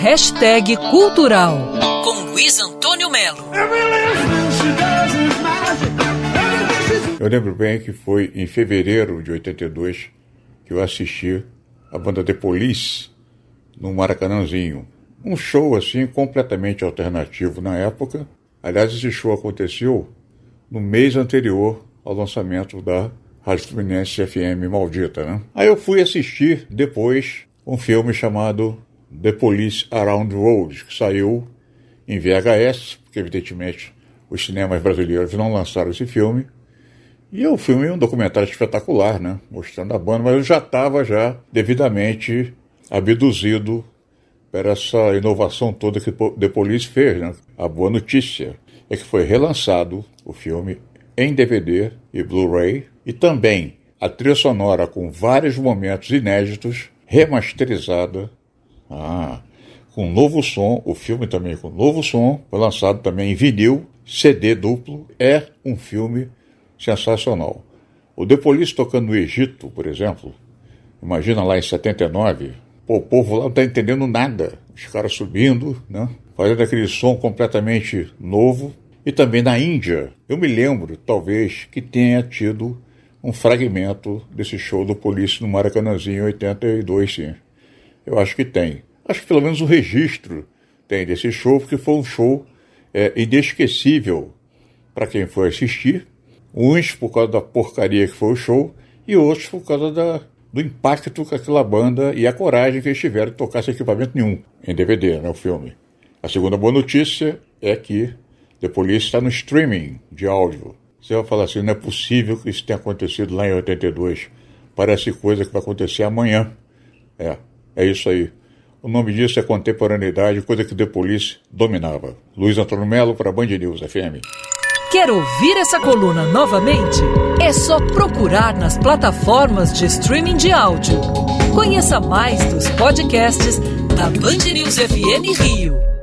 Hashtag Cultural com Luiz Antônio Melo. Eu lembro bem que foi em fevereiro de 82 que eu assisti a banda The Police no Maracanãzinho. Um show assim completamente alternativo na época. Aliás, esse show aconteceu no mês anterior ao lançamento da Rádio Fluminense FM maldita, né? Aí eu fui assistir depois um filme chamado The Police Around the World, que saiu em VHS, porque evidentemente os cinemas brasileiros não lançaram esse filme. E o filme é um documentário espetacular, né? Mostrando a banda, mas eu já estava já devidamente abduzido por essa inovação toda que The Police fez, né? A boa notícia é que foi relançado o filme em DVD e Blu-ray e também a trilha sonora com vários momentos inéditos remasterizada ah, com novo som, o filme também com novo som, foi lançado também em vinil, CD duplo, é um filme sensacional. O The Police tocando no Egito, por exemplo, imagina lá em 79, pô, o povo lá não está entendendo nada, os caras subindo, né, fazendo aquele som completamente novo. E também na Índia, eu me lembro, talvez, que tenha tido um fragmento desse show do Police no Maracanãzinho em 82, sim. Eu acho que tem. Acho que pelo menos o registro tem desse show, porque foi um show é, inesquecível para quem foi assistir. Uns por causa da porcaria que foi o show, e outros por causa da, do impacto que aquela banda e a coragem que eles tiveram de tocar sem equipamento nenhum em DVD, né, o filme. A segunda boa notícia é que The Police está no streaming de áudio. Você vai falar assim, não é possível que isso tenha acontecido lá em 82. Parece coisa que vai acontecer amanhã. É, é isso aí. O nome disso é contemporaneidade, coisa que The Police dominava. Luiz Antônio Melo para Band News FM. Quer ouvir essa coluna novamente? É só procurar nas plataformas de streaming de áudio. Conheça mais dos podcasts da Band News FM Rio.